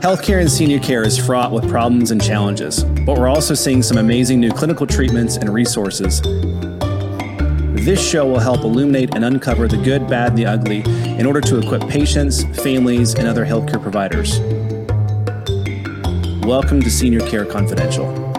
Healthcare and senior care is fraught with problems and challenges, but we're also seeing some amazing new clinical treatments and resources. This show will help illuminate and uncover the good, bad, and the ugly in order to equip patients, families, and other healthcare providers. Welcome to Senior Care Confidential.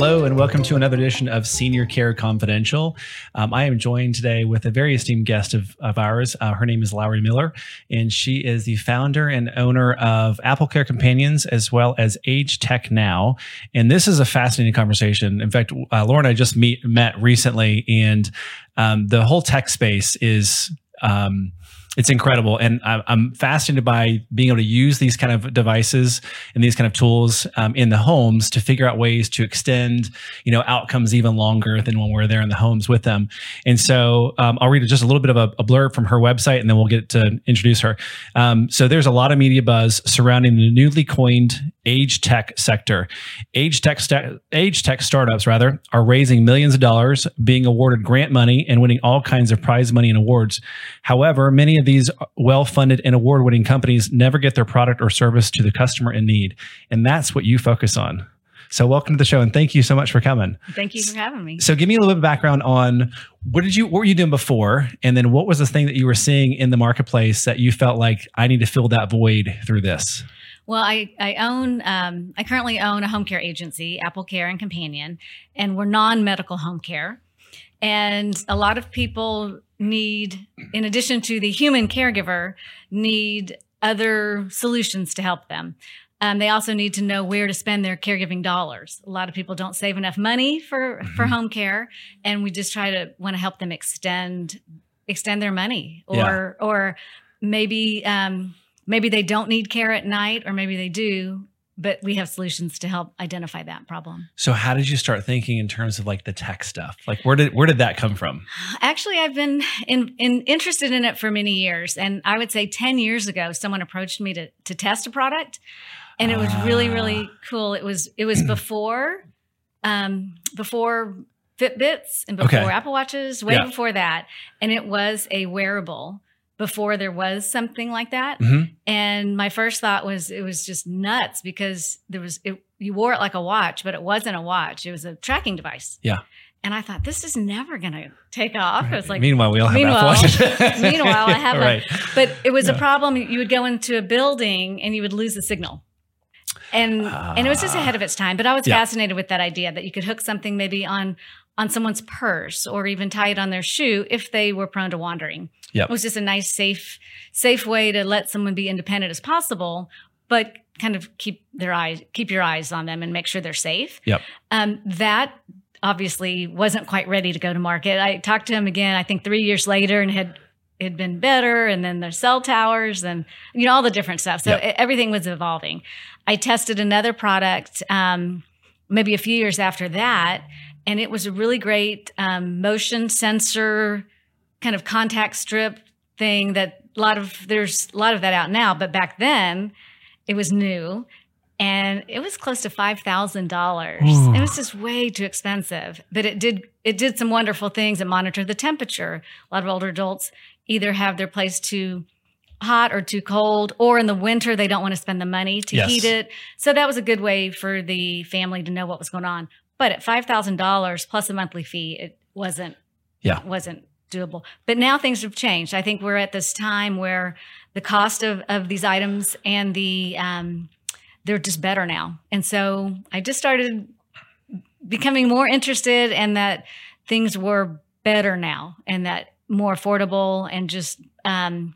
Hello, and welcome to another edition of Senior Care Confidential. Um, I am joined today with a very esteemed guest of, of ours. Uh, her name is Laurie Miller, and she is the founder and owner of Apple Care Companions as well as Age Tech Now. And this is a fascinating conversation. In fact, uh, and I just meet, met recently, and um, the whole tech space is. Um, it's incredible. And I'm fascinated by being able to use these kind of devices and these kind of tools um, in the homes to figure out ways to extend, you know, outcomes even longer than when we're there in the homes with them. And so um, I'll read just a little bit of a, a, blurb from her website, and then we'll get to introduce her. Um, so there's a lot of media buzz surrounding the newly coined age tech sector. Age tech, st- age tech startups, rather, are raising millions of dollars, being awarded grant money, and winning all kinds of prize money and awards. However, many of these well funded and award winning companies never get their product or service to the customer in need. And that's what you focus on. So welcome to the show and thank you so much for coming. Thank you for having me. So give me a little bit of background on what did you what were you doing before and then what was the thing that you were seeing in the marketplace that you felt like I need to fill that void through this? Well, I, I own, um, I currently own a home care agency, Apple Care and Companion, and we're non medical home care. And a lot of people need, in addition to the human caregiver, need other solutions to help them. Um, they also need to know where to spend their caregiving dollars. A lot of people don't save enough money for, mm-hmm. for home care, and we just try to want to help them extend extend their money, or yeah. or maybe um, maybe they don't need care at night, or maybe they do, but we have solutions to help identify that problem. So how did you start thinking in terms of like the tech stuff? Like where did where did that come from? Actually, I've been in, in interested in it for many years, and I would say 10 years ago someone approached me to to test a product and it was really really ah. cool. It was it was before um before Fitbits and before okay. Apple Watches, way yeah. before that, and it was a wearable before there was something like that. Mm-hmm. And my first thought was it was just nuts because there was it, you wore it like a watch, but it wasn't a watch. It was a tracking device. Yeah. And I thought this is never going to take off. Right. It was like meanwhile we all have meanwhile, meanwhile I have right. but it was yeah. a problem. You would go into a building and you would lose the signal. And uh, and it was just ahead of its time. But I was yeah. fascinated with that idea that you could hook something maybe on on someone's purse or even tie it on their shoe if they were prone to wandering. Yep. It was just a nice, safe, safe way to let someone be independent as possible, but kind of keep their eyes, keep your eyes on them and make sure they're safe. Yep. Um, that obviously wasn't quite ready to go to market. I talked to him again, I think three years later and had it had been better and then there's cell towers and you know all the different stuff so yep. everything was evolving i tested another product um, maybe a few years after that and it was a really great um, motion sensor kind of contact strip thing that a lot of there's a lot of that out now but back then it was new and it was close to five thousand dollars. It was just way too expensive. But it did it did some wonderful things. It monitored the temperature. A lot of older adults either have their place too hot or too cold, or in the winter they don't want to spend the money to yes. heat it. So that was a good way for the family to know what was going on. But at five thousand dollars plus a monthly fee, it wasn't yeah wasn't doable. But now things have changed. I think we're at this time where the cost of of these items and the um, they're just better now. And so I just started becoming more interested in that things were better now and that more affordable and just um,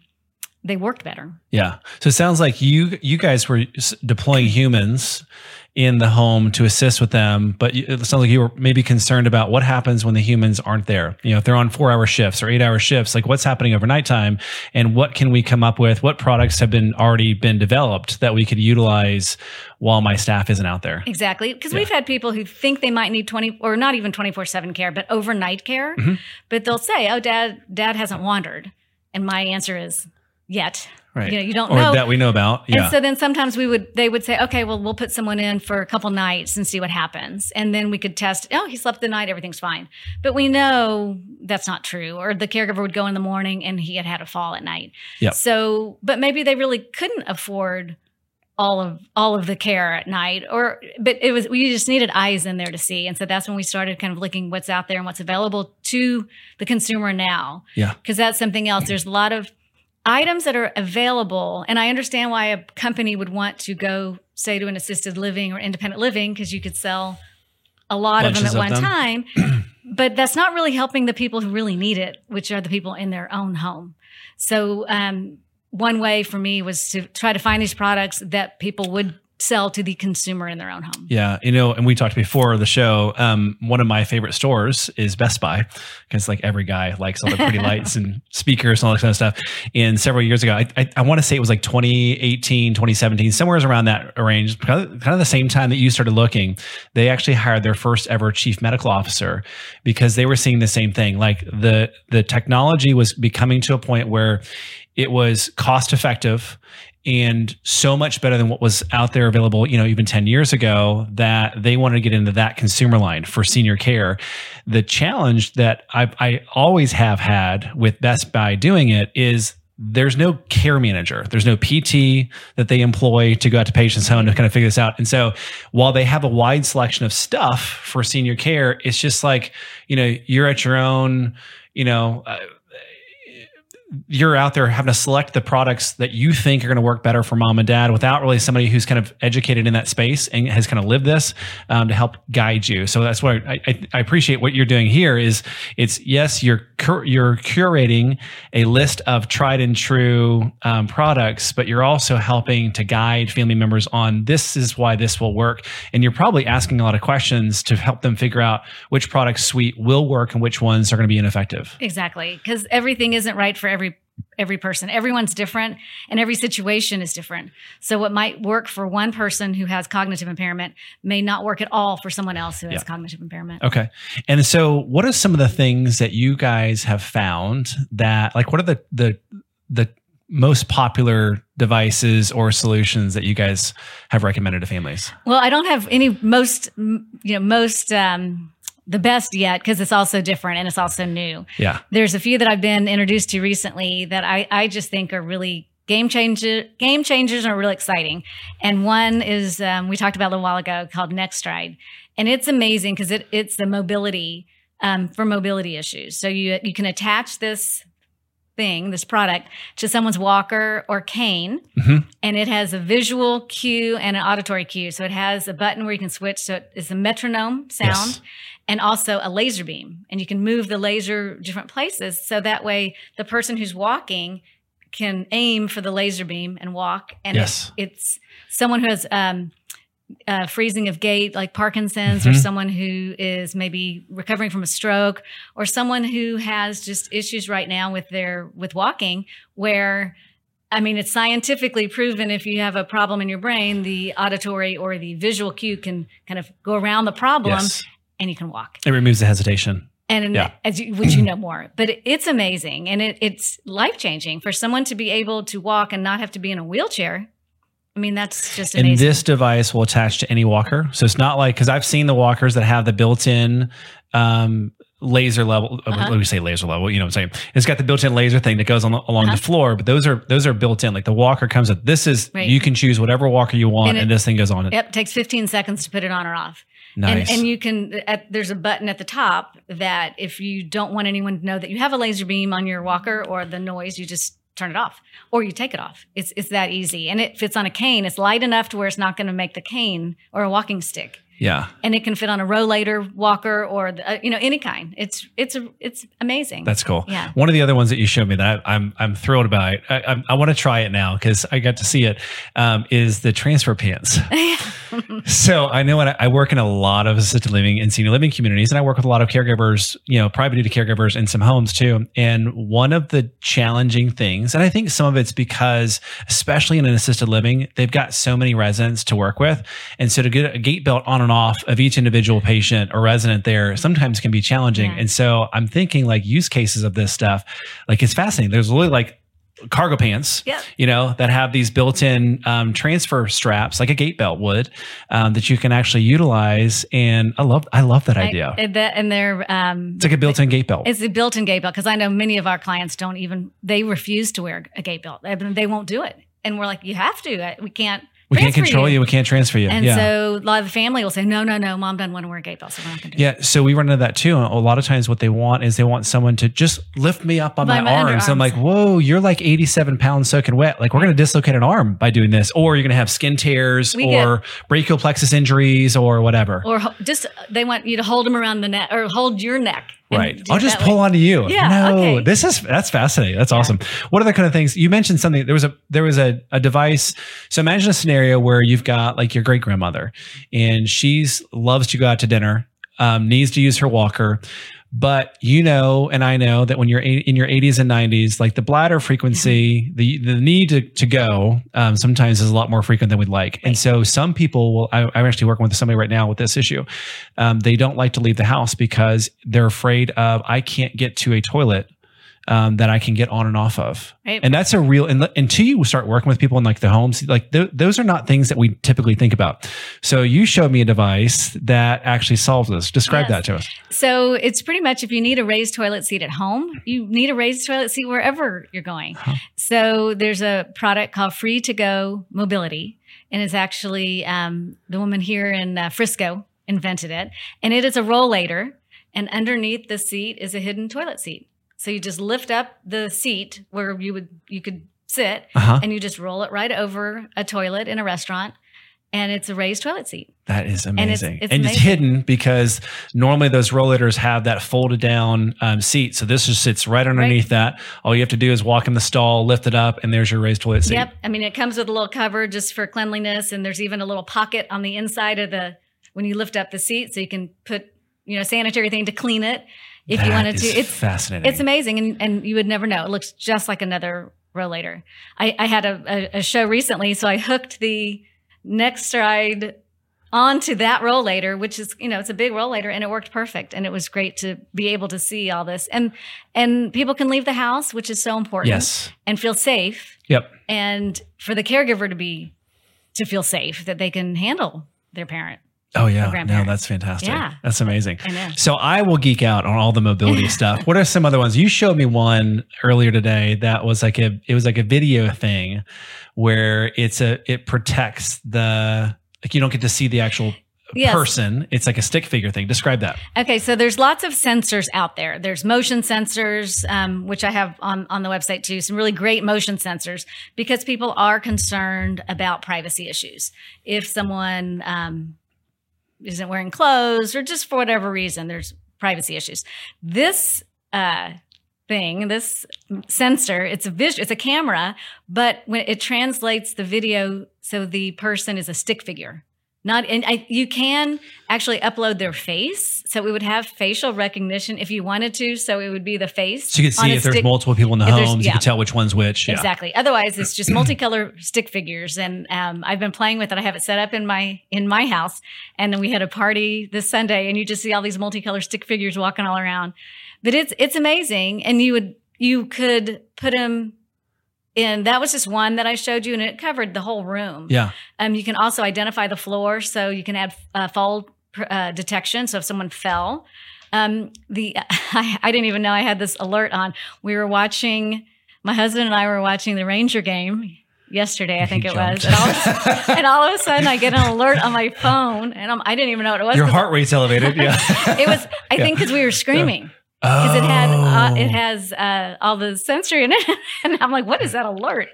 they worked better. Yeah. So it sounds like you you guys were deploying humans in the home to assist with them, but it sounds like you were maybe concerned about what happens when the humans aren't there. You know, if they're on four hour shifts or eight hour shifts, like what's happening overnight time and what can we come up with? What products have been already been developed that we could utilize while my staff isn't out there? Exactly. Because yeah. we've had people who think they might need 20 or not even 24 seven care, but overnight care. Mm-hmm. But they'll say, Oh, dad, dad hasn't wandered. And my answer is, yet. Right. you know you don't or know that we know about. Yeah. and so then sometimes we would they would say, okay, well we'll put someone in for a couple nights and see what happens, and then we could test. Oh, he slept the night, everything's fine. But we know that's not true. Or the caregiver would go in the morning and he had had a fall at night. Yep. So, but maybe they really couldn't afford all of all of the care at night or but it was we just needed eyes in there to see and so that's when we started kind of looking what's out there and what's available to the consumer now Yeah. because that's something else there's a lot of items that are available and i understand why a company would want to go say to an assisted living or independent living because you could sell a lot of them at one them. time but that's not really helping the people who really need it which are the people in their own home so um, one way for me was to try to find these products that people would sell to the consumer in their own home Yeah, you know, and we talked before the show. Um, one of my favorite stores is Best Buy because like every guy likes all the pretty lights and speakers and all that kind of stuff. And several years ago, I, I, I want to say it was like 2018, 2017, somewhere around that range, kind of, kind of the same time that you started looking. They actually hired their first ever chief medical officer because they were seeing the same thing. Like the the technology was becoming to a point where it was cost effective and so much better than what was out there available, you know, even 10 years ago that they wanted to get into that consumer line for senior care. The challenge that I, I always have had with Best Buy doing it is there's no care manager. There's no PT that they employ to go out to patients' home to kind of figure this out. And so while they have a wide selection of stuff for senior care, it's just like, you know, you're at your own, you know, uh, you're out there having to select the products that you think are going to work better for mom and dad without really somebody who's kind of educated in that space and has kind of lived this um, to help guide you. So that's what I, I, I appreciate what you're doing here is it's yes, you're cur- you're curating a list of tried and true um, products, but you're also helping to guide family members on this is why this will work. And you're probably asking a lot of questions to help them figure out which product suite will work and which ones are going to be ineffective. exactly because everything isn't right for every every person everyone's different and every situation is different so what might work for one person who has cognitive impairment may not work at all for someone else who has Yeah. cognitive impairment Okay. And so what are some of the things that you guys have found that like what are the the the most popular devices or solutions that you guys have recommended to families? Well, I don't have any most, you know, most um, the best yet because it's also different and it's also new. Yeah. There's a few that I've been introduced to recently that I, I just think are really game changer, game changers and are really exciting. And one is um, we talked about a little while ago called NexStride, and it's amazing because it, it's the mobility um, for mobility issues. So you you can attach this thing, this product, to someone's walker or cane, Mhm. and it has a visual cue and an auditory cue. So it has a button where you can switch. So it's a metronome sound Yes. And also a laser beam, and you can move the laser different places. So that way, the person who's walking can aim for the laser beam and walk. And Yes. it, it's someone who has um, uh, freezing of gait, like Parkinson's, or Mhm. someone who is maybe recovering from a stroke, or someone who has just issues right now with their with walking, where I mean, it's scientifically proven if you have a problem in your brain, the auditory or the visual cue can kind of go around the problem Yes. And you can walk. It removes the hesitation. And Yeah. as you, which you know more, but it, it's amazing and it, it's life changing for someone to be able to walk and not have to be in a wheelchair. I mean, that's just amazing. And this device will attach to any walker. So it's not like because I've seen the walkers that have the built-in um, laser level. uh, Uh-huh. Let me say laser level. You know what I'm saying? It's got the built-in laser thing that goes on the, along Uh-huh. the floor. But those are those are built in. Like the walker comes with this is Right. you can choose whatever walker you want, And and, this thing goes on it. Yep, takes 15 seconds to put it on or off. Nice. And, and you can, at, there's a button at the top that if you don't want anyone to know that you have a laser beam on your walker or the noise, you just turn it off or you take it off. It's, it's that easy. And it fits on a cane. It's light enough to where it's not going to make the cane or a walking stick. Yeah. And it can fit on a rollator walker or, the, uh, you know, any kind. It's, it's, it's amazing. That's cool. Yeah. One of the other ones that you showed me that I, I'm I'm thrilled about. I I, I want to try it now because I got to see it. Um, is the transfer pants. so I know I, I work in a lot of assisted living and senior living communities, and I work with a lot of caregivers, you know, private duty caregivers in some homes too. And one of the challenging things, and I think some of it's because, especially in an assisted living, they've got so many residents to work with, and so to get a gait belt on and off of each individual patient or resident there sometimes can be challenging. Yeah. And so I'm thinking like use cases of this stuff, like it's fascinating. There's really like cargo pants, Yep. you know, that have these built-in um, transfer straps, like a gait belt would, um, that you can actually utilize. And I love, I love that idea. and that- and they're um, it's like a built-in gait belt. It's a built-in gait belt because I know many of our clients don't even they refuse to wear a gait belt. They, they won't do it, and we're like, you have to. We can't. We can't control you. We can't transfer you. And yeah. so a lot of the family will say, no, no, no, mom doesn't want to wear a gait belt, so we're not going to it. Yeah, so we run into that too. A lot of times, what they want is they want someone to just lift me up on By my, my arms. I'm like, whoa, you're like 87 pounds soaking wet. Like, we're going to dislocate an arm by doing this, or you're going to have skin tears, We or brachial plexus injuries, or whatever. Or just they want you to hold them around the neck or hold your neck. Right. I'll just pull way. onto you. Yeah, No, okay. this is that's fascinating. That's awesome. What other kind of things? You mentioned something. There was a there was a, a device. So imagine a scenario where you've got like your great grandmother, and she's loves to go out to dinner, um, needs to use her walker. But you know, and I know that when you're in your 80s and 90s, like the bladder frequency, the the need to, to go um, sometimes is a lot more frequent than we'd like. And so some people will. I, I'm actually working with somebody right now with this issue. Um, they don't like to leave the house because they're afraid of I can't get to a toilet um, that I can get on and off of. Right. And that's a real, and until you start working with people in like the homes, like th- those are not things that we typically think about. So you showed me a device that actually solves this. Describe Yes. that to us. So it's pretty much if you need a raised toilet seat at home, you need a raised toilet seat wherever you're going. Huh. So there's a product called Free to Go Mobility, and it's actually um, the woman here in uh, Frisco invented it, and it is a rollator, and underneath the seat is a hidden toilet seat. So you just lift up the seat where you would you could sit, Uh huh. and you just roll it right over a toilet in a restaurant, and it's a raised toilet seat. That is amazing. And it's it's, amazing. hidden because normally those rollators have that folded down um, seat. So this just sits right underneath that. All you have to do is walk in the stall, lift it up, and there's your raised toilet seat. Yep. I mean, it comes with a little cover just for cleanliness, and there's even a little pocket on the inside of the when you lift up the seat, so you can put you know sanitary thing to clean it if you That wanted to. It's fascinating. it's amazing, and and you would never know. It looks just like another rollator. I, I had a, a, a show recently, so I hooked the NexStride onto that rollator, which is you know it's a big rollator, and it worked perfect, and it was great to be able to see all this, and and people can leave the house, which is so important, yes. and feel safe Yep. and for the caregiver to be to feel safe that they can handle their parent. Oh yeah, no, that's fantastic. Yeah. That's amazing. I know. So I will geek out on all the mobility stuff. What are some other ones? You showed me one earlier today that was like a it was like a video thing where it's a it protects the like you don't get to see the actual Yes. person. It's like a stick figure thing. Describe that. Okay, so there's lots of sensors out there. There's motion sensors, um, which I have on on the website too. Some really great motion sensors because people are concerned about privacy issues. If someone um, isn't wearing clothes or just for whatever reason, there's privacy issues. This uh, thing, this sensor, it's a vis- it's a camera, but when it translates the video, so the person is a stick figure. Not, and I, you can actually upload their face, so we would have facial recognition if you wanted to. So it would be the face. So you can see if there's stick- multiple people in the there's- homes, you yeah. can tell which one's which. Yeah. Exactly. Otherwise, it's just multicolor stick figures, and um, I've been playing with it. I have it set up in my in my house, and then we had a party this Sunday, and you just see all these multicolor stick figures walking all around. But it's it's amazing, and you would you could put them in. That was just one that I showed you, and it covered the whole room. Yeah. Um, you can also identify the floor, so you can add uh, fall uh, detection. So if someone fell, um, the I, I didn't even know I had this alert on. We were watching. My husband and I were watching the Ranger game yesterday. I think He it was, and all, and all of a sudden I get an alert on my phone, and I'm, I didn't even know what it was. Your heart rate's elevated. Yeah. It was. I Yeah. think because we were screaming because it had uh, Oh. it has uh, all the sensory in it, and I'm like, what is that alert?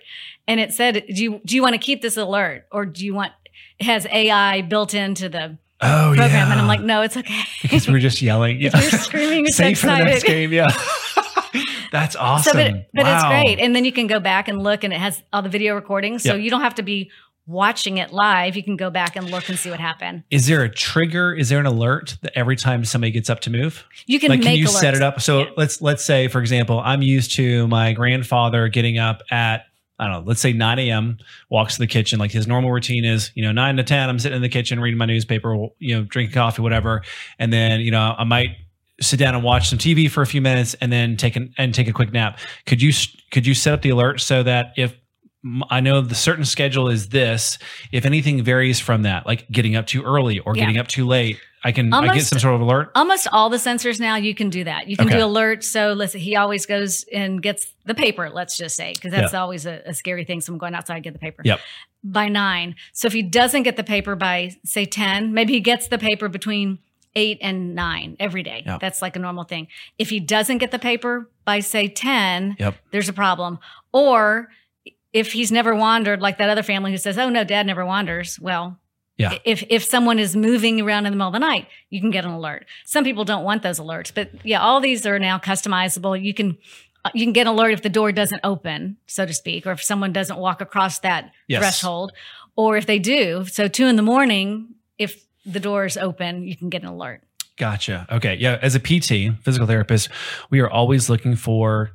And it said, do you do you want to keep this alert, or do you want? It has AI built into the Oh program, yeah. and I'm like, no, it's okay. because we're just yelling. Yeah. You're screaming, Safe for the next game. Yeah. That's awesome. So, but, but it's great, and then you can go back and look, and it has all the video recordings, so Yep. you don't have to be watching it live. You can go back and look and see what happened. Is there a trigger? Is there an alert that every time somebody gets up to move? You can like, can you alerts. set it up? So Yeah. let's let's say, for example, I'm used to my grandfather getting up at I don't know, let's say 9 a.m. walks to the kitchen. Like his normal routine is, you know, nine to 10, I'm sitting in the kitchen reading my newspaper, you know, drinking coffee, whatever. And then, you know, I might sit down and watch some TV for a few minutes and then take an, and take a quick nap. Could you could you set up the alert so that if I know the certain schedule is this. If anything varies from that, like getting up too early or Yeah. getting up too late, I can I get some sort of alert. Almost all the sensors now you can do that. You can Okay. do alerts. So listen, he always goes and gets the paper. Let's just say because that's always a, a scary thing. Someone going outside to get the paper. Yep. By nine. So if he doesn't get the paper by say ten, maybe he gets the paper between eight and nine every day. Yep. That's like a normal thing. If he doesn't get the paper by say ten, Yep. there's a problem. Or if he's never wandered, like that other family who says, "Oh no, Dad never wanders," well. Yeah. If if someone is moving around in the middle of the night, you can get an alert. Some people don't want those alerts, but yeah, all these are now customizable. You can uh, you can get an alert if the door doesn't open, so to speak, or if someone doesn't walk across that Yes. threshold, or if they do. So two in the morning, if the door is open, you can get an alert. Gotcha. Okay. Yeah. As a PT, physical therapist, we are always looking for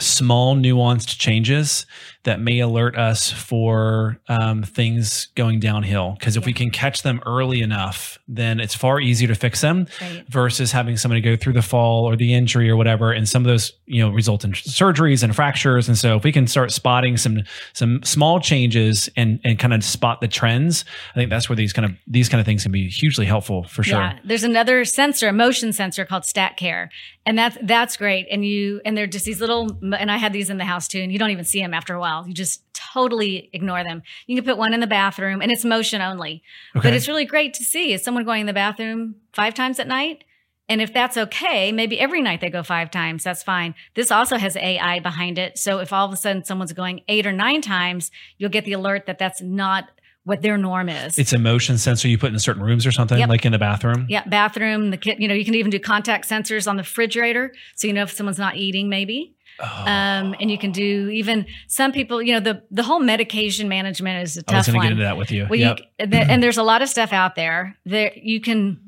small, nuanced changes that may alert us for um, things going downhill. Because if we can catch them early enough, then it's far easier to fix them Right. versus having somebody go through the fall or the injury or whatever. And some of those, you know, result in surgeries and fractures. And so if we can start spotting some some small changes and and kind of spot the trends, I think that's where these kind of these kind of things can be hugely helpful for sure. Yeah, there's another sensor, a motion sensor called StatCare, and that's that's great. And you and they're just these little, and I had these in the house too, and you don't even see them after a while. You just totally ignore them. You can put one in the bathroom, and it's motion only, Okay. but it's really great to see. Is someone going in the bathroom five times at night? And if that's okay, maybe every night they go five times, that's fine. This also has AI behind it. So if all of a sudden someone's going eight or nine times, you'll get the alert that that's not what their norm is. It's a motion sensor you put in certain rooms or something, Yep. like in the bathroom. Yeah, bathroom, the kit, you know, you can even do contact sensors on the refrigerator. So you know if someone's not eating, maybe. Oh, Um, and you can do even some people, you know, the the whole medication management is a I was tough going to get into that with you. Well, Yep. you, and there's a lot of stuff out there. that you can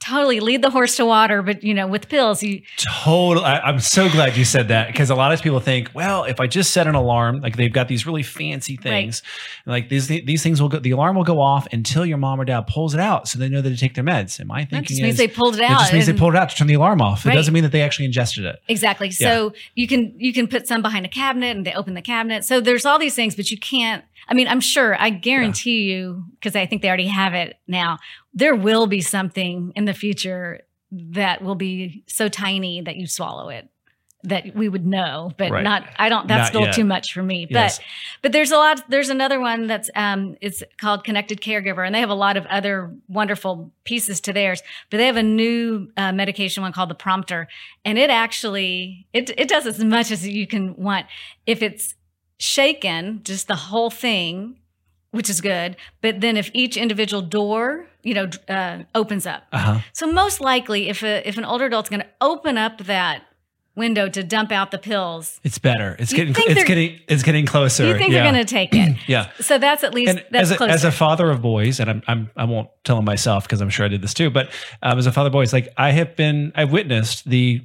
totally lead the horse to water, but you know, with pills, you Total. I, I'm so glad you said that because a lot of people think, well, if I just set an alarm, like they've got these really fancy things, like these these things will go, the alarm will go off until your mom or dad pulls it out, so they know that to take their meds. And my that thinking just means is, they pulled it out. it just means they pulled it out to turn the alarm off. It doesn't mean that they actually ingested it. Exactly. So you can you can put some behind a cabinet and they open the cabinet. So there's all these things, but you can't. I mean, I'm sure. I guarantee you, because I think they already have it now. There will be something in the future that will be so tiny that you swallow it that we would know, but Right. not. I don't. That's Not still yet. too much for me. Yes. But but there's a lot. There's another one that's um. It's called Connected Caregiver, and they have a lot of other wonderful pieces to theirs. But they have a new uh, medication one called the Prompter, and it actually it it does as much as you can want. If it's shaken, just the whole thing, which is good. But then if each individual door, you know, uh, opens up, Uh huh. so most likely, if a if an older adult's going to open up that window to dump out the pills, It's better. It's getting. It's getting. It's getting closer. you think yeah. they're going to take it. Yeah. So that's at least and that's as a, as a father of boys, and I'm, I'm I won't tell them myself because I'm sure I did this too. But um, as a father of boys, like I have been, I've witnessed the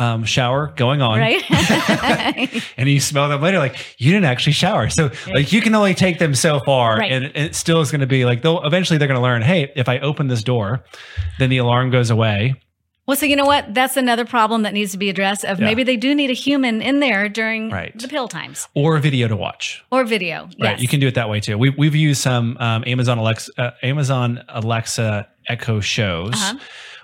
um, shower going on, right? and you smell them later, like you didn't actually shower. So like you can only take them so far, Right. and it still is going to be like they'll eventually they're going to learn. Hey, if I open this door, then the alarm goes away. well, so you know what? That's another problem that needs to be addressed. Of Yeah. maybe they do need a human in there during Right. the pill times Or a video to watch. or video. Right, Yes. you can do it that way too. We, we've used some um, Amazon Alexa, uh, Amazon Alexa Echo shows Uh-huh.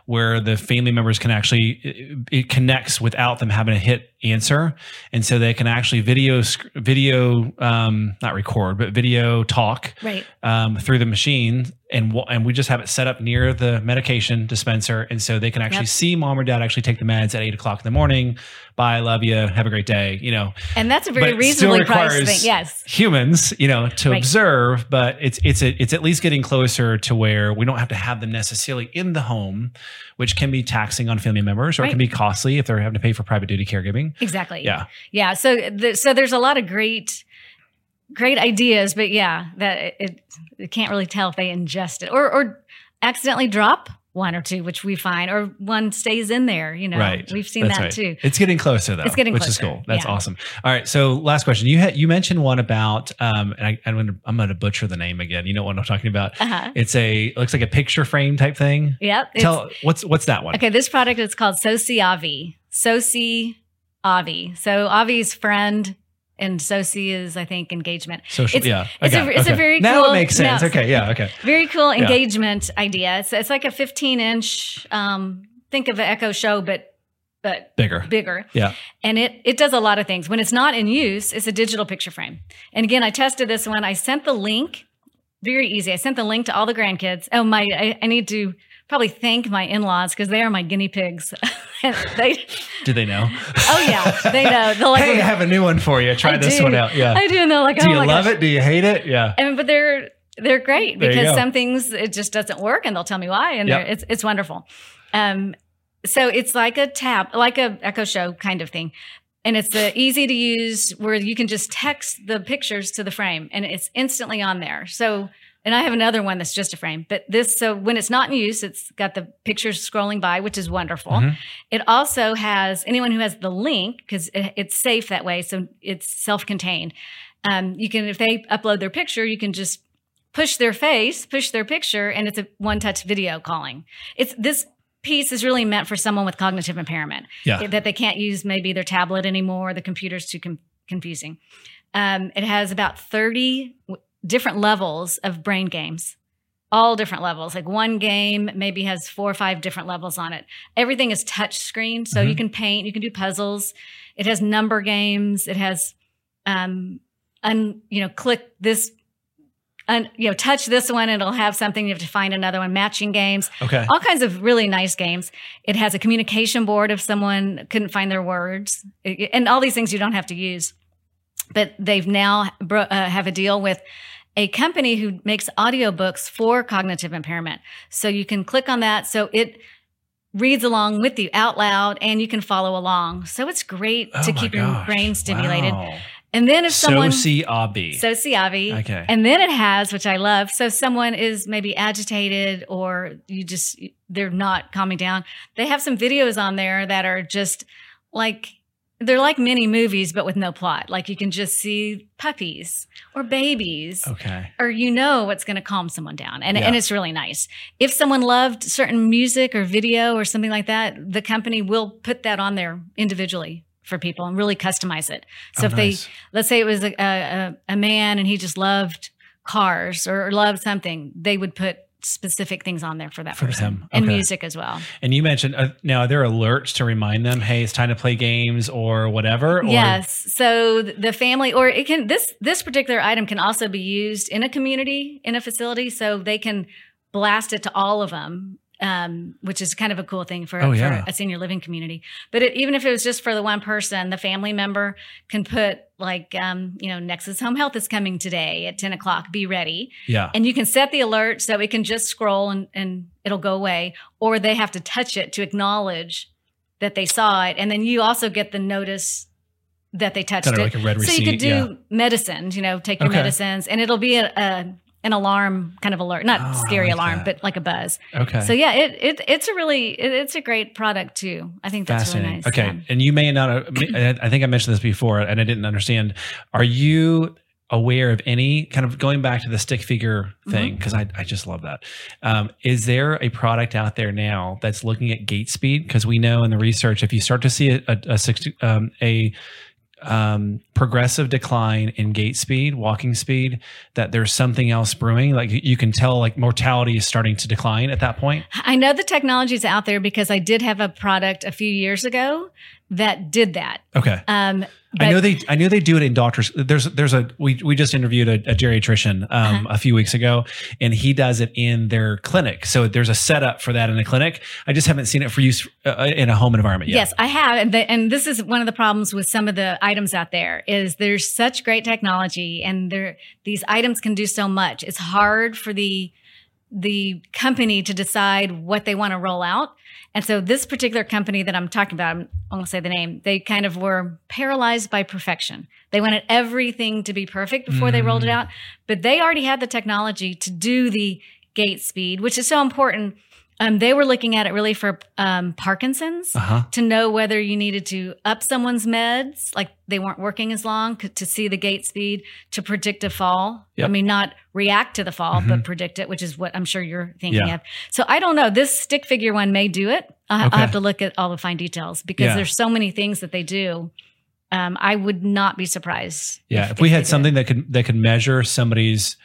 Where the family members can actually it, it connects without them having to hit answer, and so they can actually video video um, not record but video talk Right. um, through the machine, and wa- and we just have it set up near the medication dispenser, and so they can actually Yep. see mom or dad actually take the meds at eight o'clock in the morning. Bye, love you, have a great day. You know, And that's a very reasonably priced thing. Yes. humans, you know, to Right. observe, but it's it's a, it's at least getting closer to where we don't have to have them necessarily in the home, which can be taxing on family members or it can be costly if they're having to pay for private duty caregiving. Exactly. Yeah. Yeah. So, the, so there's a lot of great, great ideas, but yeah, that it, it, can't really tell if they ingest it or, or accidentally drop one or two, which we find, or one stays in there. You know, Right. we've seen That's that right. too. It's getting closer though. It's getting closer. which is cool. That's Yeah. awesome. All right. So last question. You had you mentioned one about um and I, I'm gonna I'm gonna butcher the name again. You know what I'm talking about. Uh-huh. It's a it looks like a picture frame type thing. Yep. Tell what's what's that one? Okay, this product is called Sociavi. Soci Avi. So Avi's friend and Soci is, I think, engagement. Social. It's- yeah. It's a- got it. it's a Okay. very now cool- it makes sense. no. okay. Yeah. Okay. Very cool Yeah. engagement idea. It's, it's like a 15 inch, um, think of an Echo Show, but but Bigger. bigger. Yeah. And it it does a lot of things. When it's not in use, it's a digital picture frame. And again, I tested this one. I sent the link. Very easy. I sent the link to all the grandkids. Oh my! I, I need to probably thank my in-laws because they are my guinea pigs. They, Do they know? oh yeah, they know. They're like, hey, I have a new one for you. Try I this do. one out. Yeah. I do, and they're like, Do oh you love gosh. it? Do you hate it? Yeah. And but they're they're great There because some things it just doesn't work, and they'll tell me why, and Yep. it's it's wonderful. Um, so it's like a tab, like a Echo Show kind of thing, and it's uh, easy to use where you can just text the pictures to the frame, and it's instantly on there. So. And I have another one that's just a frame, but this, so when it's not in use, it's got the pictures scrolling by, which is wonderful. Mhm. It also has anyone who has the link because it, it's safe that way, so it's self-contained. Um, you can, if they upload their picture, you can just push their face, push their picture, and it's a one-touch video calling. It's this piece is really meant for someone with cognitive impairment Yeah. that they can't use maybe their tablet anymore. The computer's too com- confusing. Um, it has about 30 w- different levels of brain games, all different levels. Like one game maybe has four or five different levels on it. Everything is touch screen. So you can paint, you can do puzzles. It has number games. It has, um, un, you know, click this, un, you know, touch this one, it'll have something. You have to find another one, matching games Okay. all kinds of really nice games. It has a communication board if someone couldn't find their words, It- and all these things you don't have to use. But they've now bro- uh, have a deal with a company who makes audiobooks for cognitive impairment. So you can click on that. So it reads along with you out loud and you can follow along. So it's great Oh to keep your brain stimulated. Wow. And then if someone Sociabi. Sociavi. Okay. And then it has, which I love. So someone is maybe agitated or you just, they're not calming down. They have some videos on there that are just like, they're like mini movies, but with no plot. Like you can just see puppies or babies. okay. Or you know what's going to calm someone down, and Yeah. and it's really nice. If someone loved certain music or video or something like that, the company will put that on there individually for people and really customize it. So Oh, if nice. they let's say it was a, a, a man and he just loved cars or loved something, they would put specific things on there for that For person him. and music as well. And you mentioned uh, now are there alerts to remind them, hey, it's time to play games or whatever? Or, yes. So the family, or it can this this particular item can also be used in a community in a facility, so they can blast it to all of them. Um, which is kind of a cool thing for, Oh, yeah. for a senior living community. But it, even if it was just for the one person, the family member can put like, um, you know, Nexus Home Health is coming today at 10 o'clock. Be ready. Yeah. And you can set the alert so it can just scroll and, and it'll go away, or they have to touch it to acknowledge that they saw it. And then you also get the notice that they touched Kind it. like a red so you could do yeah. medicines, you know, take your Okay. medicines, and it'll be a, a an alarm kind of alert, not Oh, scary like alarm, that. but like a buzz. Okay. So yeah, it, it it's a really it, it's a great product too. I think that's really nice. Okay. yeah. And you may not, I I think I mentioned this before and I didn't understand. Are you aware of any kind of going back to the stick figure thing? Mm-hmm. Because I, I just love that. Um, is there a product out there now that's looking at gait speed? Because we know in the research, if you start to see a, a, a, 60, um, a um, progressive decline in gait speed, walking speed, that there's something else brewing. Like you can tell, like mortality is starting to decline at that point. I know the technology's out there because I did have a product a few years ago that did that. Okay. Um, I know they. I know they do it in doctors. There's there's a we we just interviewed a, a geriatrician um, Uh-huh. a few weeks ago, and he does it in their clinic. So there's a setup for that in a clinic. I just haven't seen it for use uh, in a home environment yet. Yes, I have, and, the, and this is one of the problems with some of the items out there is there's such great technology, and there these items can do so much. It's hard for the the company to decide what they want to roll out. And so this particular company that I'm talking about, I'm- won't say the name, they kind of were paralyzed by perfection. They wanted everything to be perfect before they rolled it Mm. out, but they already had the technology to do the gait speed, which is so important. Um, they were looking at it really for um, Parkinson's Uh-huh. to know whether you needed to up someone's meds, like they weren't working as long, c- to see the gait speed, to predict a fall. Yep. I mean, not react to the fall, Mhm. but predict it, which is what I'm sure you're thinking Yeah. of. So I don't know. This stick figure one may do it. I'll, Okay. I'll have to look at all the fine details because Yeah. there's so many things that they do. Um, I would not be surprised. Yeah, if, we had did it. something that could that could measure somebody's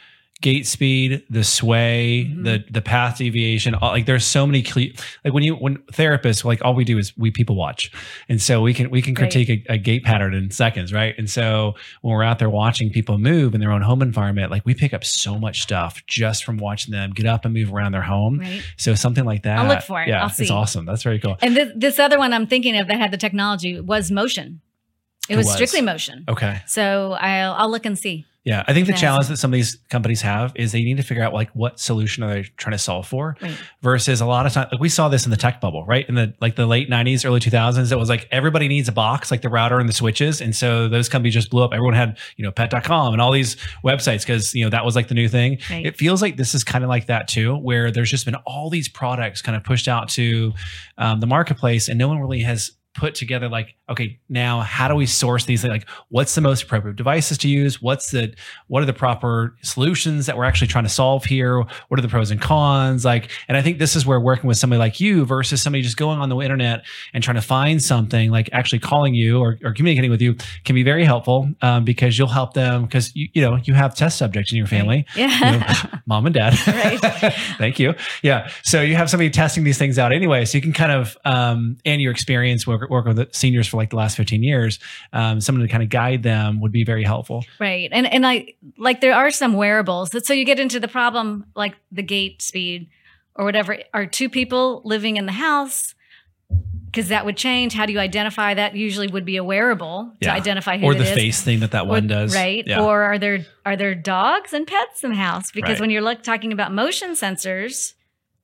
gait speed, the sway, Mhm. the the path deviation, all, like there's so many cle- like when you when therapists like all we do is we people watch, and so we can we can Right. critique a, a gait pattern in seconds, right? And so when we're out there watching people move in their own home environment, like we pick up so much stuff just from watching them get up and move around their home. Right. So something like that, I'll look for it. Yeah, it's awesome. That's very cool. And this, this other one I'm thinking of that had the technology was motion. It, It was, was. strictly motion. Okay. So I'll, I'll look and see. Yeah, I think the challenge that some of these companies have is they need to figure out like what solution are they trying to solve for. Right. Versus a lot of times like we saw this in the tech bubble, right? In the like the late '90s, early 2000s, it was like everybody needs a box, like the router and the switches, and so those companies just blew up. Everyone had you know Pet.com and all these websites because you know that was like the new thing. Right. It feels like this is kind of like that too, where there's just been all these products kind of pushed out to um, the marketplace, and no one really has put together like okay now how do we source these like what's the most appropriate devices to use what's the what are the proper solutions that we're actually trying to solve here what are the pros and cons like and i think this is where working with somebody like you versus somebody just going on the internet and trying to find something like actually calling you or, or communicating with you can be very helpful um, because you'll help them because you, you know you have test subjects in your family Yeah. you know, mom and dad. Right. Thank you. Yeah. So you have somebody testing these things out anyway. So you can kind of, um, and your experience work, work with the seniors for like the last 15 years, um, someone to kind of guide them would be very helpful. Right. And and I like there are some wearables. that- So you get into the problem like the gait speed or whatever. Are two people living in the house? Because that would change. How do you identify that? Usually would be a wearable to Yeah. identify who Or the is. face thing that that one Or- does. right? Yeah. Or are there are there dogs and pets in the house? Because Right. when you're look, talking about motion sensors,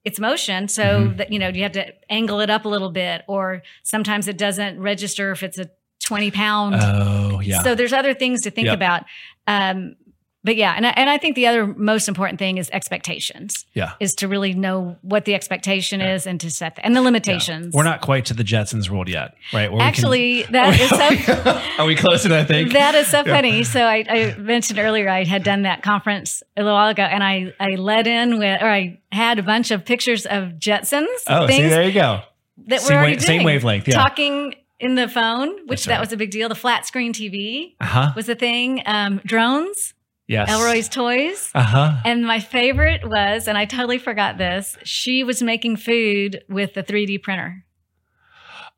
it's motion, so Mhm. that you know you have to angle it up a little bit, or sometimes it doesn't register if it's a 20 pound oh, yeah. so there's other things to think Yep. about. Um, but yeah, and I, and I think the other most important thing is expectations. Yeah. is to really know what the expectation is and to set the, and the limitations. We're not quite to the Jetsons world yet, right? Where we can- actually that is so. Are we close to that, I think? That is so Yeah. funny. So I, I mentioned earlier I had done that conference a little while ago, and I I led in with or I had a bunch of pictures of Jetsons oh, see, there you go. that Same, we're already wa- same wavelength. Yeah. Talking in the phone, which That's that was a big deal. The flat screen TV Uh huh. was the thing. Um, drones. Yes. Elroy's Toys. Uh huh. And my favorite was, and I totally forgot this, she was making food with the 3D printer.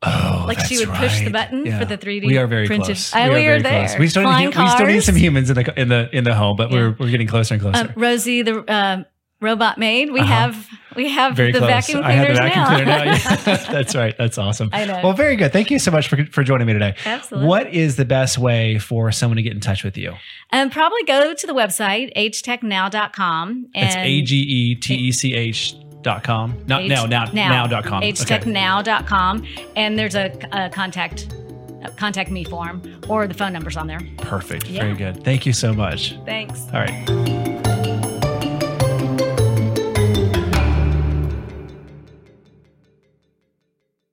Oh, Like she would push the button Yeah. for the 3D We are very printed. close. Uh, we, very are there. close. We still, need, we still need some humans in the in the in the home, but Yeah. we're we're getting closer and closer. Um, Rosie, the um, robot made. We Uh-huh. have we have very the close. vacuum I had cleaners the vacuum now. cleaner now. Yeah. That's right. That's awesome. I know. Well, very good. Thank you so much for for joining me today. Absolutely. What is the best way for someone to get in touch with you? Um, probably go to the website agetechnow.com. It's A G E T E C H dot com. Not Age- now, now, now dot com. Okay. agetechnow.com. And there's a, a contact contact me form or the phone number's on there. Perfect. Yeah. Very good. Thank you so much. Thanks. All right.